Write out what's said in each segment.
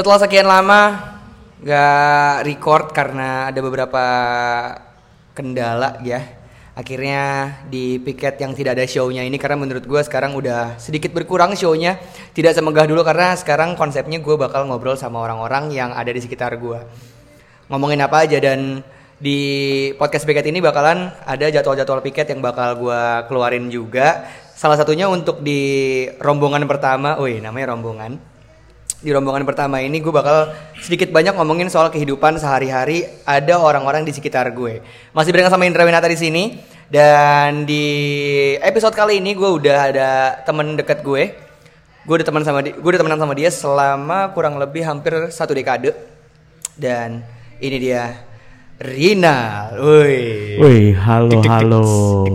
Setelah sekian lama nggak record karena ada beberapa kendala ya. Akhirnya di piket yang tidak ada show-nya ini karena menurut gue sekarang udah sedikit berkurang show-nya. Tidak semegah dulu karena sekarang konsepnya gue bakal ngobrol sama orang-orang yang ada di sekitar gue. Ngomongin apa aja dan di podcast piket ini bakalan ada jadwal-jadwal piket yang bakal gue keluarin juga. Salah satunya untuk di rombongan pertama, wih namanya rombongan di rombongan pertama ini gue bakal sedikit banyak ngomongin soal kehidupan sehari-hari ada orang-orang di sekitar gue. Masih bareng sama Indra Winata di sini dan di episode kali ini gue udah ada temen deket gue. Gue udah teman sama gue udah temenan sama dia selama kurang lebih hampir satu dekade. Dan ini dia Rina. Woi. Wih, halo halo.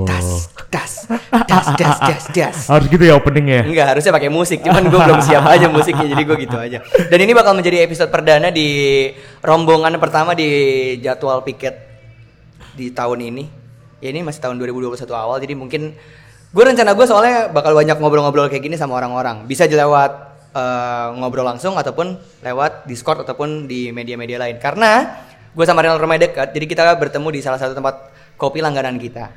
Das, das, das, das, das, das. Harus gitu ya opening ya. Enggak, harusnya pakai musik. Cuman gue belum siap aja musiknya, jadi gue gitu aja. Dan ini bakal menjadi episode perdana di rombongan pertama di jadwal piket di tahun ini. Ya ini masih tahun 2021 awal, jadi mungkin gue rencana gue soalnya bakal banyak ngobrol-ngobrol kayak gini sama orang-orang. Bisa lewat eh, ngobrol langsung ataupun lewat Discord ataupun di media-media lain. Karena gue sama Renal rumah dekat, jadi kita bertemu di salah satu tempat kopi langganan kita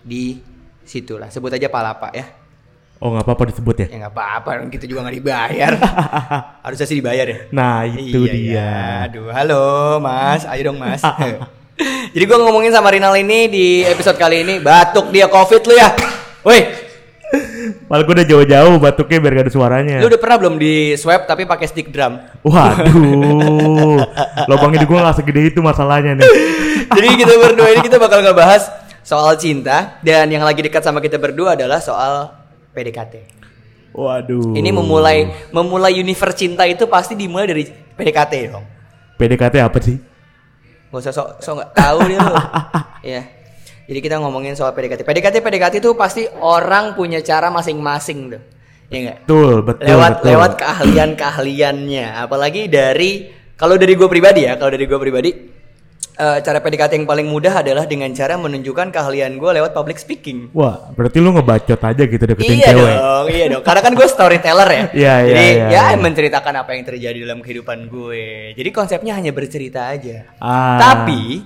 di situlah. Sebut aja Palapa ya. Oh nggak apa-apa disebut ya. Ya nggak apa-apa, kita juga nggak dibayar. Harusnya sih dibayar ya. Nah itu Iya, dia. iya. Aduh, halo Mas, ayo dong Mas. Jadi gua ngomongin sama Rinal ini di episode kali ini batuk dia covid lu ya. Woi, Malah gue udah jauh-jauh batuknya biar gak ada suaranya. lu udah pernah belum di swab tapi pakai stick drum? Waduh, lubangnya di gue nggak segede itu masalahnya nih. Jadi kita berdua ini kita bakal ngebahas soal cinta dan yang lagi dekat sama kita berdua adalah soal PDKT. Waduh. Ini memulai memulai universe cinta itu pasti dimulai dari PDKT dong. PDKT apa sih? Gak usah sok sok nggak tahu dia lu. Iya. Jadi kita ngomongin soal PDKT. PDKT PDKT itu pasti orang punya cara masing-masing tuh. Iya enggak? Betul, betul. Lewat betul. lewat keahlian-keahliannya. Apalagi dari kalau dari gue pribadi ya, kalau dari gue pribadi eh, cara PDKT yang paling mudah adalah dengan cara menunjukkan keahlian gue lewat public speaking. Wah, berarti lu ngebacot aja gitu deketin Iya cewek. dong, iya dong. Karena kan gue storyteller ya. Iya, iya, Jadi iya, ya iya. menceritakan apa yang terjadi dalam kehidupan gue. Jadi konsepnya hanya bercerita aja. Ah. Tapi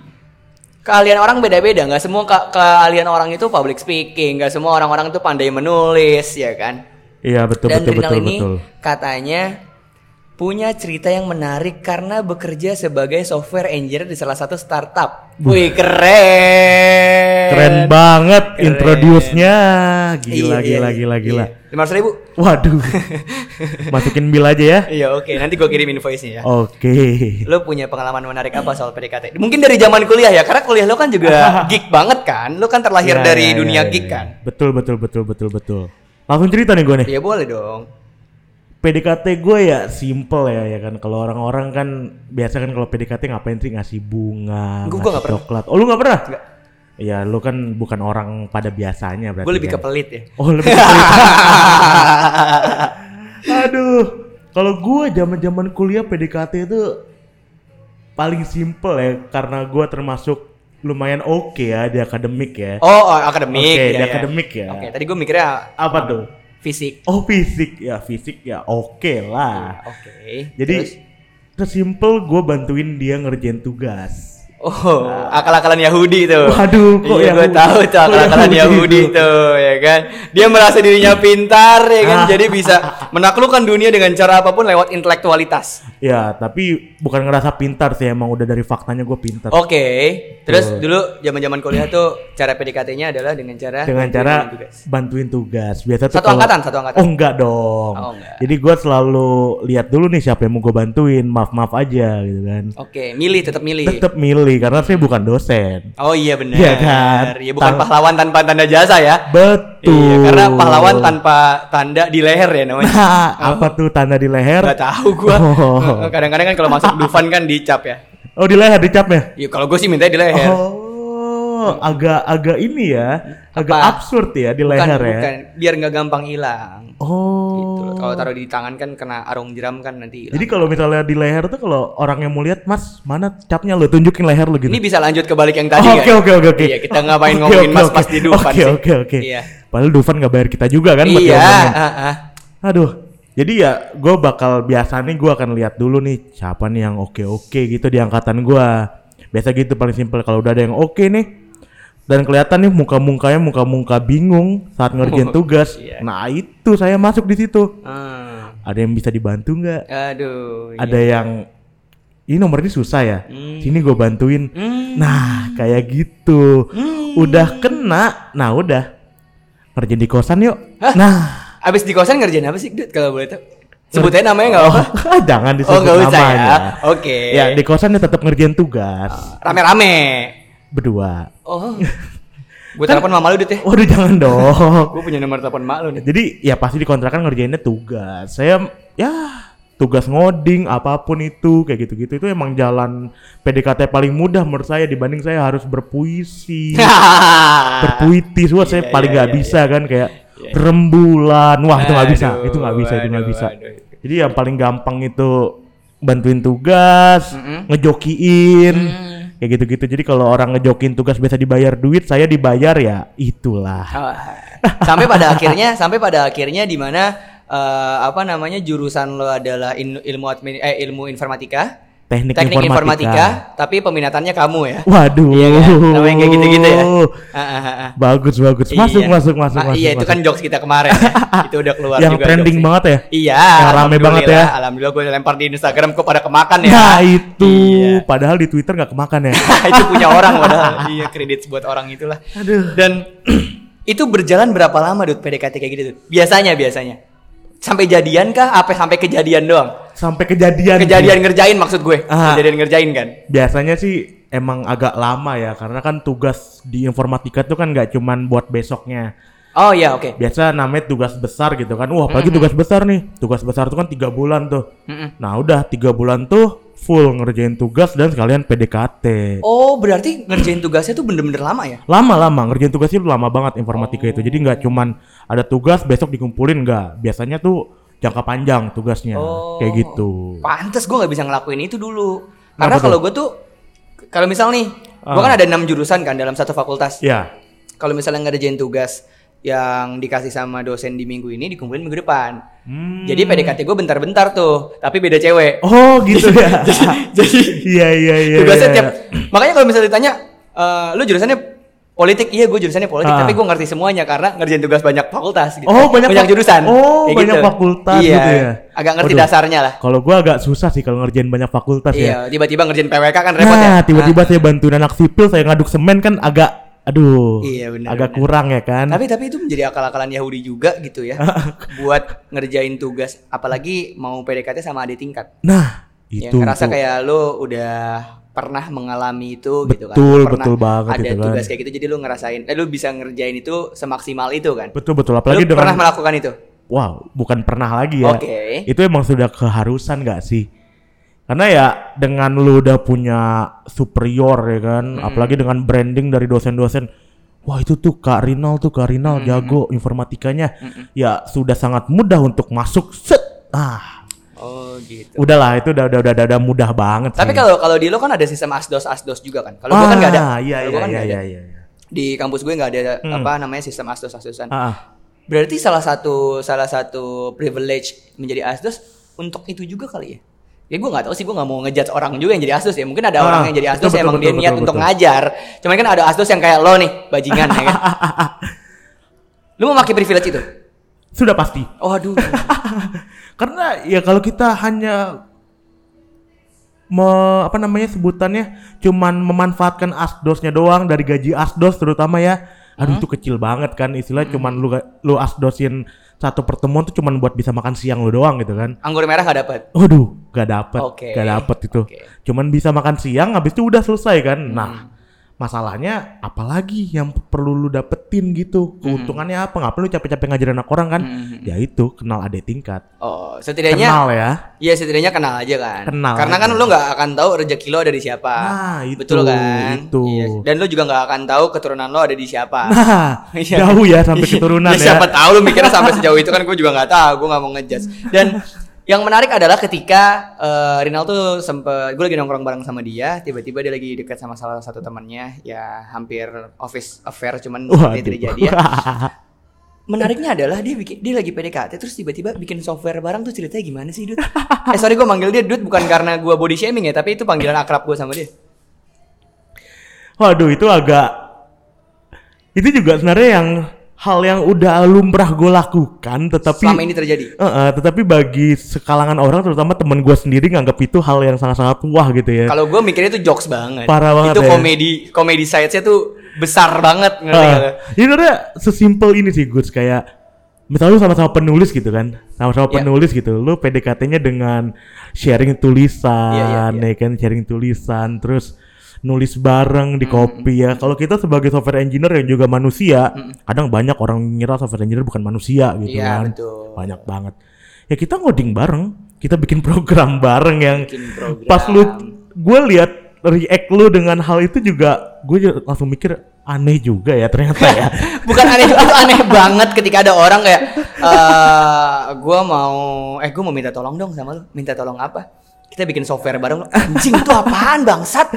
keahlian orang beda-beda. Nggak semua ke- keahlian orang itu public speaking. Nggak semua orang-orang itu pandai menulis, ya kan? Iya betul Dan betul Rinal betul ini betul. katanya punya cerita yang menarik karena bekerja sebagai software engineer di salah satu startup. Wih keren. Keren banget Keren. introduce-nya. Gila Iya, gila iya, gila gila. Lima ratus ribu. Waduh. Masukin bill aja ya. Iya oke, nanti gue kirim invoice-nya ya. Oke. Lo punya pengalaman menarik apa soal PDKT? Mungkin dari zaman kuliah ya, karena kuliah lo kan juga geek banget kan? Lo kan terlahir Ya, dari ya, dunia ya, geek ya. kan? Betul betul betul betul betul. Langsung cerita nih gue nih. Ya boleh dong. PDKT gue ya simple ya ya kan. Kalau orang-orang kan biasa kan kalau PDKT ngapain sih ngasih bunga, Gua- gua ngasih pernah. coklat. Oh lu nggak pernah? Nggak. Ya lu kan bukan orang pada biasanya berarti. Gue lebih kan? pelit ya. Oh lebih ke pelit. Aduh, kalau gue zaman-zaman kuliah PDKT itu paling simple ya karena gue termasuk lumayan oke ya di akademik ya. Oh, oh, akademik. Oke, ya, di ya. akademik ya. Oke, tadi gue mikirnya Apa tuh? fisik. Oh fisik ya fisik ya oke lah. Oke. Jadi terus? sesimpel gue bantuin dia ngerjain tugas. Oh, akal-akalan Yahudi itu. Waduh, kok iya, gue tahu tuh akal-akalan Yahudi Yahudi itu? itu, ya kan. Dia merasa dirinya pintar, ya kan. Ah. Jadi bisa menaklukkan dunia dengan cara apa pun lewat intelektualitas. Ya tapi bukan ngerasa pintar sih emang udah dari faktanya gue pintar. Oke. Terus dulu zaman-zaman kuliah tuh cara PDKT-nya adalah dengan cara dengan bantuin cara tugas. bantuin tugas. Biasa tuh Satu kalau- angkatan, satu angkatan. Oh enggak dong. Oh, enggak. Jadi gue selalu lihat dulu nih siapa yang mau gue bantuin. Maaf maaf aja gitu kan. Oke, milih tetap milih. Tetap milih karena saya bukan dosen. Oh iya benar. Iya kan? Iya bukan Tang- pahlawan tanpa tanda jasa ya. Betul. Iya, karena pahlawan tanpa tanda di leher ya namanya. Nah, apa tuh tanda di leher? Gak tahu gua. Oh. Kadang-kadang kan kalau masuk Dufan kan dicap ya. Oh di leher dicapnya. Iya, kalau gue sih minta di leher. Oh, agak agak ini ya, agak Apa? absurd ya di bukan, leher ya. bukan, biar nggak gampang hilang. Oh. Gitu. Kalau taruh di tangan kan kena arung jeram kan nanti hilang. Jadi kalau misalnya di leher tuh kalau orang yang mau lihat, Mas, mana capnya lu tunjukin leher lu gitu. Ini bisa lanjut ke balik yang tadi Oke kan? oke oke oke. Iya, kita ngapain Oke, ngomongin oke, mas-mas oke. di Dufan Oke sih? oke oke. Iya. Padahal Dufan nggak bayar kita juga kan Iya, ah. Aduh. Jadi ya gue bakal biasa nih gue akan lihat dulu nih siapa nih yang oke-oke gitu di angkatan gue. Biasa gitu paling simpel kalau udah ada yang oke nih dan kelihatan nih muka-mukanya muka-muka bingung saat ngerjain tugas. iya. Nah itu saya masuk di situ. Ah. Ada yang bisa dibantu nggak? Aduh. iya. Ada yang ini nomor ini susah ya. Hmm. Sini gue bantuin. Hmm. Nah kayak gitu. Udah kena. Nah udah ngerjain di kosan yuk. Hah? Nah Abis di kosan ngerjain apa sih, Dut? Kalau boleh tahu. Sebutin namanya nggak apa? Oh, jangan disebut Oh, nggak usah ya. namanya. Oke. Ya di kosan dia tetap ngerjain tugas Rame-rame. Berdua. Oh. Gue telepon mama lu, Dut ya. Waduh jangan dong. Gue punya nomor telepon mak lu nih. Jadi ya pasti dikontrakan ngerjainnya tugas. Saya ya tugas ngoding apa pun itu kayak gitu-gitu itu emang jalan PDKT paling mudah menurut saya dibanding saya harus berpuisi, berpuitis. Wah saya Iya, paling iya, nggak iya, bisa kan kayak Iya, rembulan. Wah itu nggak bisa, Aduh, itu nggak bisa, itu nggak bisa. aduh. Jadi yang paling gampang itu bantuin tugas, Mm-mm. ngejokiin, Hmm. Kayak gitu-gitu. Jadi kalau orang ngejokin tugas biasa dibayar duit, saya dibayar ya itulah. Oh, sampai pada akhirnya sampai pada akhirnya di mana eh, apa namanya jurusan lo adalah ilmu admin eh ilmu informatika Teknik, teknik informatika. informatika, tapi peminatannya kamu ya Waduh. iya kan namanya kayak gitu-gitu ya Ah, ah, ah. Bagus bagus. Masuk Iya. masuk masuk Ma- masuk. iya itu masuk. kan jokes kita kemarin ya. itu udah keluar yang juga trending banget ya. iya Yang rame banget ya. alhamdulillah. gue lempar di Instagram kok pada kemakan ya Nah itu. Iya. Padahal di Twitter nggak kemakan ya. itu punya orang padahal iya kredit buat orang itulah Aduh. dan itu berjalan berapa lama Dut PDKT kayak gitu Dut? biasanya biasanya sampai jadian kah apa sampai kejadian doang Sampai kejadian. kejadian sih. ngerjain maksud gue Ah. kejadian ngerjain kan Biasanya sih emang agak lama ya karena kan tugas di informatika tuh kan nggak cuman buat besoknya. oh iya oke Biasa namanya tugas besar gitu kan. Wah, apalagi tugas besar nih. Tugas besar tuh kan tiga bulan tuh. Mm-mm. Nah udah tiga bulan tuh full ngerjain tugas dan sekalian PDKT. oh berarti ngerjain tugasnya tuh bener-bener lama ya Lama-lama ngerjain tugasnya tuh lama banget informatika itu. Jadi nggak cuman ada tugas besok dikumpulin nggak. Biasanya tuh jangka panjang tugasnya Oh. kayak gitu. Pantes gue nggak bisa ngelakuin itu dulu. Karena kalau gue tuh, kalau misal nih, gue Ah. kan ada enam jurusan kan dalam satu fakultas. Ya. Kalau misalnya ngerjain tugas yang dikasih sama dosen di minggu ini dikumpulin minggu depan. Hmm. Jadi PDKT gue bentar-bentar tuh, tapi beda cewek. Oh gitu ya. Jadi Iya iya iya. tugasnya iya. tiap. Makanya kalau misalnya ditanya, "Eh, lu jurusannya politik? Iya, gue jurusannya politik. Ah. Tapi gue ngerti semuanya karena ngerjain tugas banyak fakultas. Gitu. Oh, banyak fak- jurusan. Oh, Kayak banyak fakultas iya. gitu ya. Agak ngerti Waduh. dasarnya lah. Kalau gua agak susah sih kalau ngerjain banyak fakultas ya. Iya, tiba-tiba ngerjain PWK kan repot Nah, ya. tiba-tiba saya bantuin anak sipil, saya ngaduk semen kan agak aduh. Iya, benar, Agak benar. kurang ya kan? Tapi tapi itu menjadi akal-akalan Yahudi juga gitu ya. buat ngerjain tugas apalagi mau PDKT sama adik tingkat. nah, Yang itu. ngerasa tuh. kayak lo udah pernah mengalami itu gitu kan. Betul, Lo pernah betul banget Ada itu kan. tugas kayak gitu jadi lo ngerasain eh, lo bisa ngerjain itu semaksimal itu kan. betul betul Lo apalagi dengan pernah melakukan itu? wow, bukan pernah lagi ya. Oke. Itu emang sudah keharusan gak sih? Karena ya dengan lu udah punya superior ya kan, apalagi dengan branding dari dosen-dosen, wah itu tuh Kak Rinal tuh Kak Rinal jago informatikanya, ya sudah sangat mudah untuk masuk set. Ah, Oh gitu. udahlah itu udah udah udah, udah, udah mudah banget. Tapi kalau kalau di lo kan ada sistem asdos asdos juga kan. Kalau kan nggak ada. Ah, Iya Kalau iya kan iya nggak iya ada. iya. iya. Di kampus gue nggak ada Hmm. apa namanya sistem asdos asdosan. Ah, ah. Berarti salah satu salah satu privilege menjadi asdos untuk itu juga kali ya. Ya gue nggak tahu sih gue nggak mau ngejudge orang juga yang jadi asdos ya. Mungkin ada Ah, orang yang jadi asdos betul, emang betul, dia betul, niat betul, untuk betul. ngajar. Cuman kan ada asdos yang kayak lo nih bajingan ya kan. Lu mau pakai privilege itu? Sudah pasti. Oh aduh. Karena ya kalau kita hanya me, apa namanya sebutannya cuman memanfaatkan asdosnya doang dari gaji asdos terutama ya. Aduh itu kecil banget kan istilahnya cuman lu lu asdosin satu pertemuan tuh cuman buat bisa makan siang lu doang gitu kan. Anggur merah nggak dapat. Waduh, gak dapet, Oke. gak dapet itu. Oke. Cuman bisa makan siang, habis itu udah selesai kan. Hmm. Nah, masalahnya apalagi yang perlu lu dapetin gitu? Keuntungannya apa? Ngapain lu capek-capek ngajarin anak orang kan? Hmm. Ya itu, kenal adik tingkat. Oh setidaknya. Kenal ya. Iya setidaknya kenal aja kan. Kenal Karena kan lu nggak akan tahu rezeki lo ada di siapa. Nah, itu, Betul kan? itu. Iya. Dan lu juga nggak akan tahu keturunan lo ada di siapa. Nah, Iya. jauh ya sampai keturunan Ya, ya. siapa tahu lu mikirnya sampai sejauh itu kan gue juga nggak tahu, gue nggak mau ngejudge. Dan yang menarik adalah ketika eh, Rinal tuh sempet gue lagi nongkrong bareng sama dia, tiba-tiba dia lagi dekat sama salah satu temannya, ya hampir office affair cuman tidak jadi ya. menariknya adalah dia bikin dia lagi PDKT terus tiba-tiba bikin software bareng tuh ceritanya gimana sih Dut? eh sorry gue manggil dia Dut bukan karena gue body shaming ya tapi itu panggilan akrab gue sama dia. Waduh itu agak itu juga sebenarnya yang hal yang udah lumrah gue lakukan tetapi Selama ini terjadi. Eh, eh, tetapi bagi sekalangan orang terutama teman gue sendiri nganggap itu hal yang sangat-sangat wah gitu ya. Kalau gue mikirnya itu jokes banget. Parah banget Itu ya. komedi komedi sidesnya tuh besar banget ngerti Ah, lo? ini sebenarnya sesimpel ini sih Gus kayak misalnya lu sama-sama penulis gitu kan sama-sama Iya. penulis gitu lu PDKT-nya dengan sharing tulisan Iya, iya, iya. ya kan sharing tulisan terus nulis bareng di kopi ya kalau kita sebagai software engineer yang juga manusia kadang banyak orang ngira software engineer bukan manusia gitu Iya, kan betul. banyak banget ya kita ngoding bareng kita bikin program bareng yang Bikin program. pas lu gue lihat react lu dengan hal itu juga gue langsung mikir aneh juga ya ternyata ya Bukan aneh itu aneh banget ketika ada orang kayak eh gue mau eh gue mau minta tolong dong sama lu. Minta tolong apa? Kita bikin software bareng. Anjing itu apaan bangsat?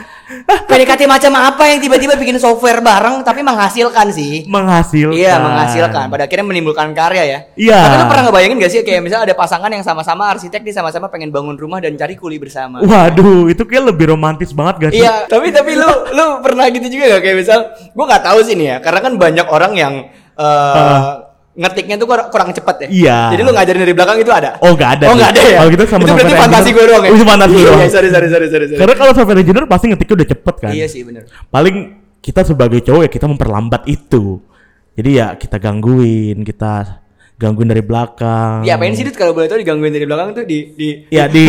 PDKT macam apa yang tiba-tiba bikin software bareng tapi menghasilkan sih? menghasilkan Iya menghasilkan. Pada akhirnya menimbulkan karya ya. Iya. Tapi lu pernah ngebayangin gak sih kayak misalnya ada pasangan yang sama-sama arsitek, dia sama-sama pengen bangun rumah dan cari kuli bersama. waduh itu kayak lebih romantis banget gak sih Iya, tapi tapi lu lu pernah gitu juga gak kayak misal gua nggak tahu sih nih ya, karena kan banyak orang yang eh ngetiknya tuh kurang, cepet ya. Iya. Jadi lu ngajarin dari belakang itu ada? Oh nggak ada. Oh nggak ada ya? Kalau kita sama Itu berarti fantasi gue doang ya? Oh, Itu fantasi iya, doang. Iya, sorry sorry sorry sorry. sorry. Karena kalau software engineer pasti ngetiknya udah cepet kan. Iya sih bener. Paling kita sebagai cowok ya kita memperlambat itu. Jadi ya kita gangguin, kita gangguin dari belakang. Iya, apain sih kalau boleh tahu digangguin dari belakang tuh di di Ya di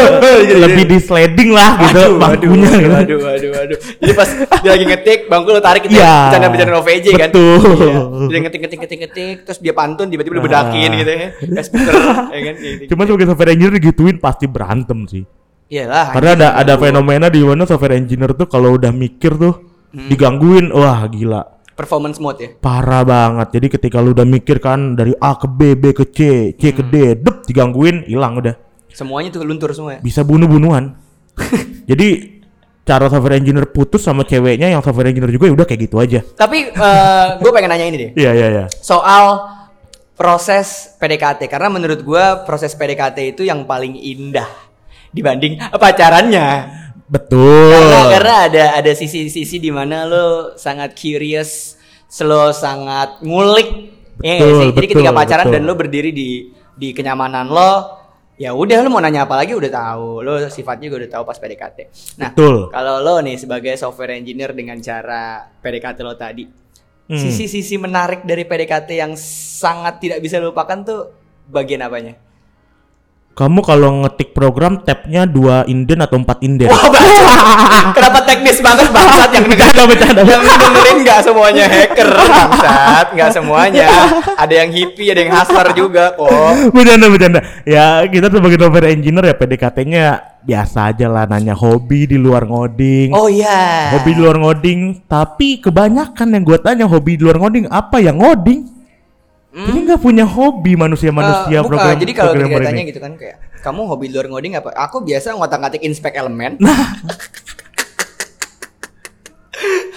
lebih di sliding lah gitu Aduh, bangkunya aduh, gitu. aduh, aduh, aduh. Jadi pas dia lagi ngetik, bangku lo tarik gitu Iya, ya. Bercanda-bercanda OVJ kan. betul. Iya. Dia ngetik, ngetik, ngetik, ngetik, terus dia pantun, tiba-tiba lu bedakin Ah. gitu ya. Ya speaker, ya kan. kayak gitu. Cuman sebagai software engineer digituin pasti berantem sih. Iyalah. Karena ada ada fenomena di mana software engineer tuh kalau udah mikir tuh Hmm. digangguin, wah gila. Performance mode ya. Parah banget. Jadi ketika lu udah mikir kan dari A ke B, B ke C, C ke Hmm. D, dep digangguin, hilang udah. Semuanya tuh luntur semua ya. Bisa bunuh-bunuhan. Jadi cara software engineer putus sama ceweknya yang software engineer juga ya udah kayak gitu aja. Tapi gue pengen nanya ini deh. Iya iya iya. Soal proses PDKT karena menurut gua proses PDKT itu yang paling indah dibanding pacarannya. Betul. Karena karena ada ada sisi-sisi di mana lo sangat curious, lo sangat ngulik. Ya Betul, sih? Jadi ketika pacaran betul. dan lo berdiri di di kenyamanan lo, ya udah lo mau nanya apa lagi udah tahu. Lo sifatnya juga udah tahu pas PDKT. Nah, Betul. kalau lo nih sebagai software engineer dengan cara PDKT lo tadi, Hmm. sisi-sisi menarik dari PDKT yang sangat tidak bisa lupakan tuh bagian apanya? Kamu kalau ngetik program tabnya dua inden atau empat inden? Wah, baca. Kenapa teknis banget bangsat yang Bercanda, bercanda. yang dengerin nggak semuanya hacker bangsat, nggak semuanya. Ada yang hippie, ada yang hustler juga kok. bercanda bercanda. Ya kita sebagai software engineer ya PDKT-nya biasa aja lah nanya hobi di luar ngoding. Oh iya. Hobi di luar ngoding, tapi kebanyakan yang gue tanya hobi di luar ngoding apa yang ngoding? Jadi nggak punya hobi manusia-manusia bukan. program Jadi kalau programmer kita tanya ini. gitu kan kayak kamu hobi luar ngoding apa? Aku biasa ngotak-ngatik inspect elemen. Nah.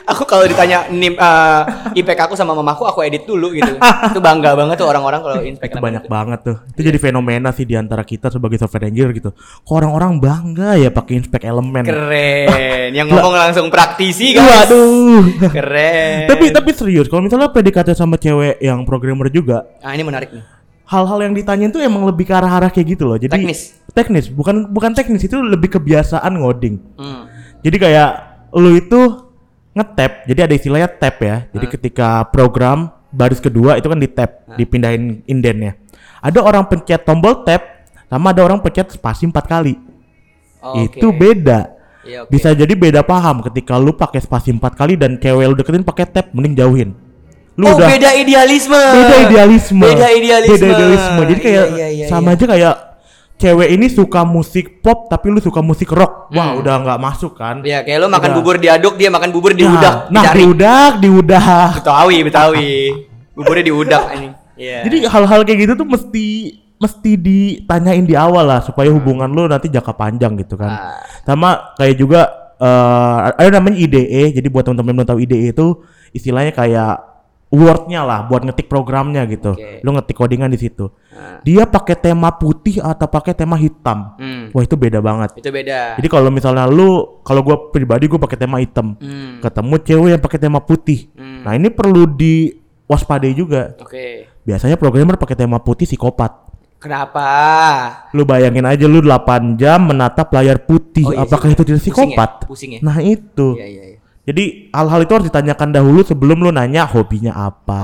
aku kalau ditanya nim eh, IPK aku sama mamaku aku edit dulu gitu. Itu bangga banget tuh orang-orang kalau inspect Itu banyak banget tuh. Itu jadi fenomena sih di antara kita sebagai software engineer gitu. Kok orang-orang bangga ya pakai inspect elemen. Keren. Yang ngomong langsung praktisi guys. Waduh. Keren. tapi tapi serius kalau misalnya PDKT sama cewek yang programmer juga ah ini menarik nih. hal-hal yang ditanyain tuh emang lebih ke arah-arah kayak gitu loh. Jadi Teknis. Teknis, bukan bukan teknis itu lebih kebiasaan ngoding. Hmm. Jadi kayak lu itu nge-tap, jadi ada istilahnya tap ya. Jadi Hmm. ketika program baris kedua itu kan di tap, dipindahin indennya. Ada orang pencet tombol tap sama ada orang pencet spasi empat kali. Oke. Itu beda. Iya, oke. Bisa jadi beda paham ketika lu pakai spasi empat kali dan cewek lu deketin pakai tap mending jauhin. Lu oh, udah beda idealisme. beda idealisme. Beda idealisme. Beda idealisme. Jadi kayak Iya, iya, iya, sama iya. aja kayak cewek ini suka musik pop tapi lu suka musik rock. Wah, Hmm. udah nggak masuk kan? Ya, kayak lo makan Udah. bubur diaduk, dia makan bubur Nah, diudak. Nah, dicari. diudak, diudak. Betawi, Betawi. Buburnya diudak ini. Iya. Jadi hal-hal kayak gitu tuh mesti mesti ditanyain di awal lah supaya hubungan lu nanti jangka panjang gitu kan. Ah. Sama kayak juga eh ada namanya IDE. Jadi buat teman-teman yang belum tahu IDE itu istilahnya kayak Word-nya lah buat ngetik programnya gitu. Oke. Lu ngetik codingan di situ. Nah. Dia pakai tema putih atau pakai tema hitam. Hmm, Wah, itu beda banget. itu beda. Jadi kalau misalnya lu kalau gua pribadi gua pakai tema hitam. Hmm, Ketemu cewek yang pakai tema putih. Hmm. Nah, ini perlu diwaspadai juga. oke. Biasanya programmer pakai tema putih psikopat. Kenapa? Lu bayangin aja lu 8 jam menatap layar putih. Oh, iya Apakah sih, itu tidak pusing ya? psikopat? Pusing ya? Nah, itu. Iya, iya, iya. Jadi hal-hal itu harus ditanyakan dahulu sebelum lu nanya hobinya apa.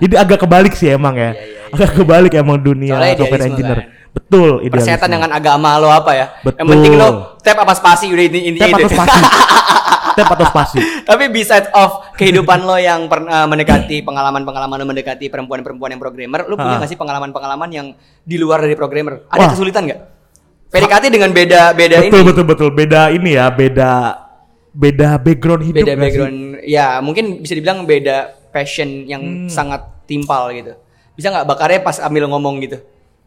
Jadi agak kebalik sih emang ya. Iya, iya, iya, agak kebalik emang dunia Soalnya software engineer. kan. Betul, Persetan idealisme. dengan agama lo apa ya? Yang Betul. penting lo tap apa spasi udah ini ini Tap atau spasi. Tap atau spasi. Tapi besides of kehidupan lo yang pernah mendekati pengalaman-pengalaman lo mendekati perempuan-perempuan yang programmer, lo punya Ah. nggak sih pengalaman-pengalaman yang di luar dari programmer? Ada Wah. kesulitan nggak? PDKT dengan beda beda betul ini. betul betul beda ini ya, beda beda background hidup beda nggak sih? background ya mungkin bisa dibilang beda passion yang Hmm. sangat timpal gitu bisa nggak bakarnya pas ambil ngomong gitu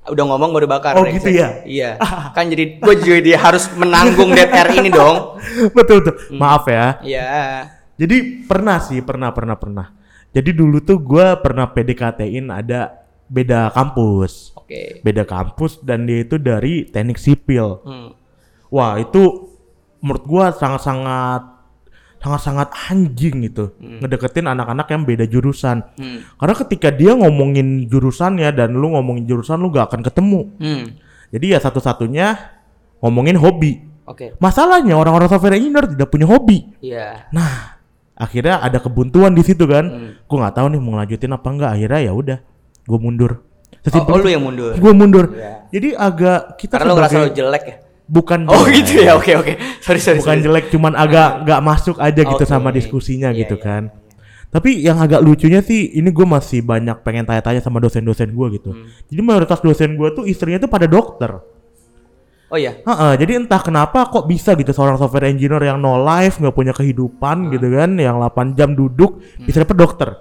udah ngomong baru bakar Oh, gitu ya? iya kan jadi gue juga dia harus menanggung air ini dong betul betul. Hmm. Maaf ya. iya Jadi pernah sih, pernah pernah pernah. Jadi dulu tuh gua pernah PDKT-in ada beda kampus. oke Beda kampus dan dia itu dari teknik sipil. Hmm. Wah, itu menurut gua sangat-sangat sangat-sangat anjing gitu. Ngedeketin anak-anak yang beda jurusan. Hmm. Karena ketika dia ngomongin jurusannya dan lu ngomongin jurusan lu gak akan ketemu. Hmm. Jadi ya satu-satunya ngomongin hobi. oke Masalahnya orang-orang software engineer tidak punya hobi. iya Nah, akhirnya ada kebuntuan di situ kan. Hmm. Gue nggak tahu nih mau lanjutin apa enggak. Akhirnya ya udah, gue mundur. oh, Sesimpel oh, lu yang mundur gue mundur. Iya. Jadi agak kita karena lu ngerasa lu sebagai jelek ya bukan oh jelek. gitu ya oke oke sorry sorry bukan sorry. jelek, cuman agak nggak masuk aja gitu Oke. sama diskusinya Iya, gitu iya. kan. Tapi yang agak lucunya sih, ini gue masih banyak pengen tanya-tanya sama dosen-dosen gue gitu. Hmm. Jadi mayoritas dosen gue tuh istrinya tuh pada dokter. oh iya Heeh, jadi entah kenapa kok bisa gitu seorang software engineer yang no life nggak punya kehidupan gitu kan, yang 8 jam duduk bisa dapet dokter.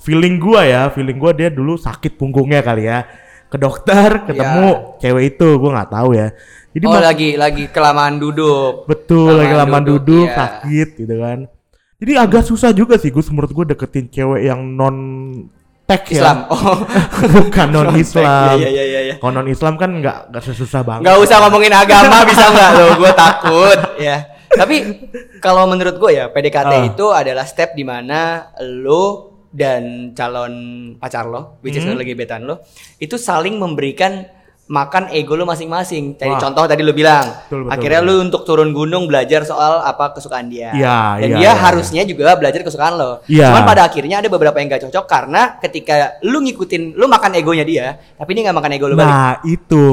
Feeling gua ya, feeling gua dia dulu sakit punggungnya kali ya. Ke dokter, ketemu cewek itu, gua nggak tahu ya. Jadi oh lagi lagi kelamaan duduk betul lagi kelamaan lama duduk, duduk, iya. sakit gitu kan. Jadi agak susah juga sih gue menurut gue deketin cewek yang non tech Islam ya. oh Bukan non Islam. iya iya iya iya Kalau non Islam kan nggak nggak susah banget. Nggak usah ngomongin agama bisa nggak lo? Gue takut ya. Tapi kalau menurut gue ya PDKT Ah. itu adalah step di mana lo dan calon pacar lo, which is Hmm. lagi gebetan lo, itu saling memberikan makan ego lo masing-masing. Jadi Wah. contoh tadi lo bilang, Betul, betul, akhirnya betul. lo untuk turun gunung belajar soal apa kesukaan dia. Iya, dan iya, dia iya, harusnya juga belajar kesukaan lo. Iya. Cuman pada akhirnya ada beberapa yang gak cocok karena ketika lu ngikutin, lu makan egonya dia, tapi dia nggak makan ego lu balik. Nah itu,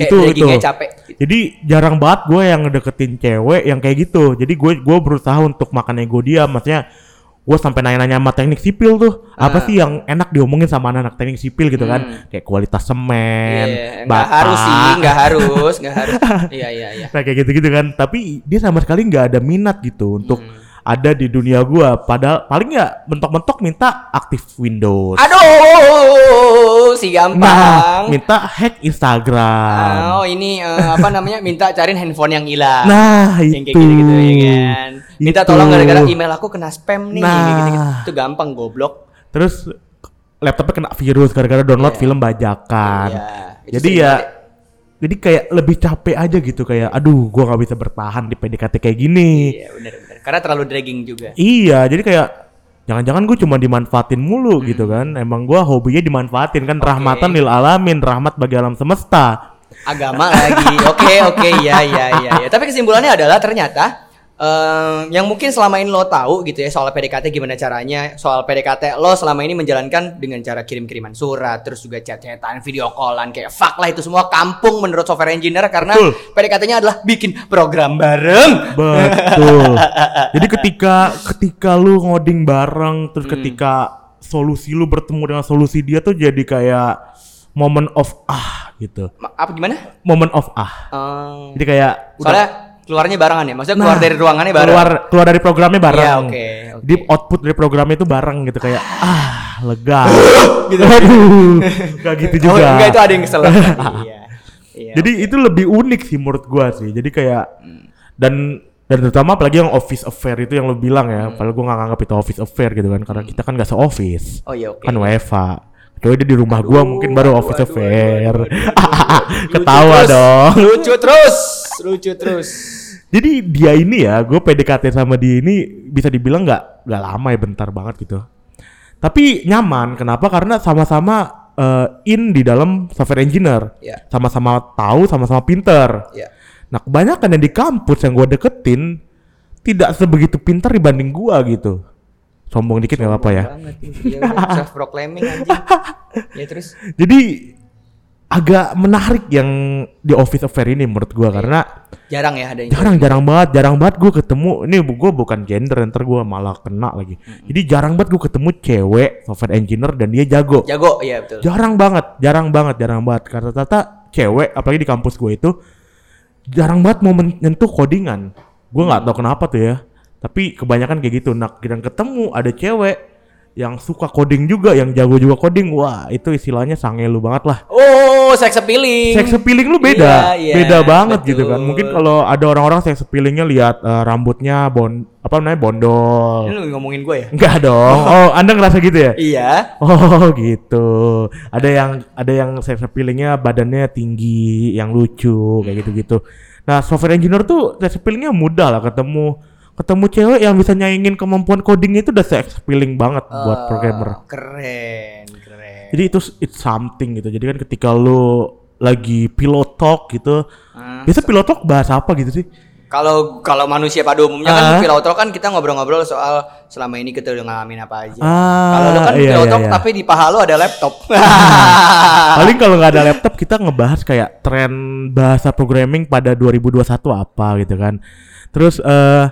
Kayak itu itu. capek. Jadi jarang banget gue yang deketin cewek yang kayak gitu. Jadi gue gue berusaha untuk makan ego dia, maksudnya gue sampai nanya-nanya sama teknik sipil tuh apa Ah. sih yang enak diomongin sama anak-anak teknik sipil gitu Hmm. kan kayak kualitas semen, Iya, nggak harus sih, nggak harus, nggak harus. Iya iya iya. Nah kayak gitu-gitu kan. Tapi dia sama sekali nggak ada minat gitu untuk Hmm. ada di dunia gua. Padahal paling ya mentok-mentok minta aktif Windows. Aduh, si Nah, gampang. minta hack Instagram. oh ini eh, apa namanya? Minta cariin handphone yang hilang. Nah, yang itu. kayak gitu-gitu ya kan. Minta Itu. tolong gara-gara email aku kena spam nih. Nah. kayak gitu-gitu. Itu gampang goblok. Terus laptopnya kena virus gara-gara download Iya. film bajakan. Itu Jadi ya jadi kayak lebih capek aja gitu kayak aduh gua nggak bisa bertahan di PDKT kayak gini. Iya, benar benar. Karena terlalu dragging juga. Iya, jadi kayak jangan-jangan gue cuma dimanfaatin mulu Hmm. gitu kan. Emang gua hobinya dimanfaatin kan rahmatan lil alamin, rahmat bagi alam semesta. agama lagi. Oke, oke, ya, ya, ya, ya. Tapi kesimpulannya adalah ternyata em, yang mungkin selama ini lo tahu gitu ya soal PDKT gimana caranya, soal PDKT lo selama ini menjalankan dengan cara kirim-kiriman surat, terus juga chat-chatan, video callan kayak fuck lah itu semua kampung menurut software engineer karena. PDKT-nya adalah bikin program bareng. Betul. Jadi ketika ketika lu ngoding bareng terus Hmm. ketika solusi lu bertemu dengan solusi dia tuh jadi kayak moment of ah gitu. Ma- Apa gimana? Moment of ah. Em, Jadi kayak soalnya keluarnya barengan ya, maksudnya Nah, keluar dari ruangannya bareng. keluar keluar dari programnya bareng. Iya, oke, oke. Jadi output dari programnya itu bareng gitu kayak ah lega. Gitu. Aduh, Gak gitu Oh, juga. enggak itu ada yang kesel. iya. Iya. Jadi itu lebih unik sih menurut gua sih. Jadi kayak Hmm. dan Dan terutama apalagi yang office affair itu yang lo bilang ya. Padahal gue nggak nganggap itu office affair gitu kan. Karena kita kan gak se-office. Oh iya oke. Kan WFA. Kecuali dia di rumah gua mungkin baru aduh, office aduh, affair. Ketawa terus, dong. Lucu terus, lucu terus. Jadi dia ini ya, gue PDKT sama dia ini bisa dibilang nggak nggak lama ya, bentar banget gitu. Tapi nyaman, kenapa? Karena sama-sama eh, in di dalam software engineer, Ya. sama-sama tahu, sama-sama pinter. Ya. Nah kebanyakan yang di kampus yang gue deketin tidak sebegitu pintar dibanding gua gitu. Sombong dikit nggak apa-apa ya. Ya udah, self proclaiming anjing. ya terus. Jadi agak menarik yang di office affair ini menurut gua karena Jarang ya ada jarang jarang banget jarang banget gue ketemu. Ini gue bukan gender ntar gue malah kena lagi. Jadi jarang banget gue ketemu cewek software engineer dan dia jago. Jago ya betul. jarang banget jarang banget jarang banget. Karena tata cewek apalagi di kampus gue itu jarang banget mau menyentuh codingan. Gue nggak tahu kenapa tuh ya tapi kebanyakan kayak gitu nah kita ketemu ada cewek yang suka coding juga yang jago juga coding wah itu istilahnya sange lu banget lah Oh, sex appealing. Sex appealing lu beda, Iya, iya, beda banget betul. gitu kan. Mungkin kalau ada orang-orang sex appealingnya lihat eh, rambutnya bon, apa namanya Ini bondol. lu ngomongin gue ya? Enggak dong. Oh, anda ngerasa gitu ya? Iya. Oh gitu. Ada yang ada yang sex appealingnya badannya tinggi, yang lucu kayak gitu-gitu. Nah software engineer tuh sex appealingnya mudah lah ketemu ketemu cewek yang bisa nyaingin kemampuan coding itu udah sex appealing banget buat Oh, programmer. Keren, keren. Jadi itu it's something gitu. Jadi kan ketika lu lagi pilot talk gitu, Hmm. biasa pilot talk bahas apa gitu sih? Kalau kalau manusia pada umumnya kan Ah. pilotol kan kita ngobrol-ngobrol soal selama ini kita udah ngalamin apa aja. Ah, kalau lu kan iya, pilotol iya, iya. tapi di paha lu ada laptop. Paling kalau nggak ada laptop kita ngebahas kayak tren bahasa programming pada 2021 apa gitu kan. Terus eh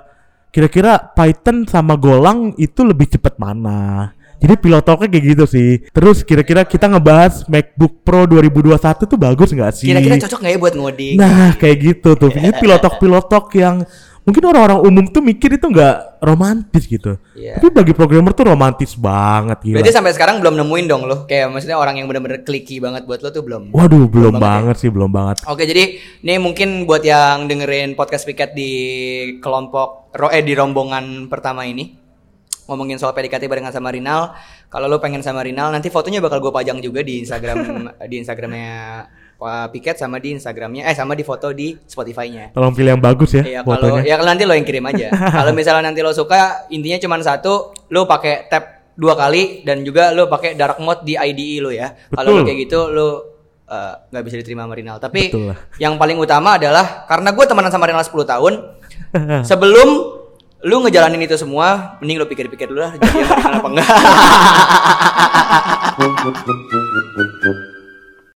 kira-kira Python sama Golang itu lebih cepat mana? Jadi pilot talknya kayak gitu sih. Terus kira-kira kita ngebahas MacBook Pro 2021 tuh bagus nggak sih? Kira-kira cocok nggak ya buat ngoding? Nah, kayak gitu tuh. Ini pilotok pilotok yang mungkin orang-orang umum tuh mikir itu nggak romantis gitu. Iya. Tapi bagi programmer tuh romantis banget gila. Berarti sampai sekarang belum nemuin dong lo. Kayak maksudnya orang yang bener-bener clicky banget buat lo tuh belum. Waduh, belum, banget ya? banget sih, belum banget. Oke, jadi ini mungkin buat yang dengerin podcast Piket di kelompok eh di rombongan pertama ini ngomongin soal PDKT barengan sama Rinal. Kalau lo pengen sama Rinal, nanti fotonya bakal gue pajang juga di Instagram di Instagramnya Piket sama di Instagramnya eh sama di foto di Spotify-nya. Tolong pilih yang bagus ya Iya kalau ya nanti lo yang kirim aja. kalau misalnya nanti lo suka, intinya cuma satu, lo pakai tab dua kali dan juga lo pakai dark mode di IDE lo ya. Kalau lo kayak gitu lo eh, nggak bisa diterima sama Rinal. Tapi Betul lah. yang paling utama adalah karena gue temenan sama Rinal 10 tahun, sebelum lu ngejalanin itu semua, mending lo pikir-pikir dulu lah jadi apa enggak.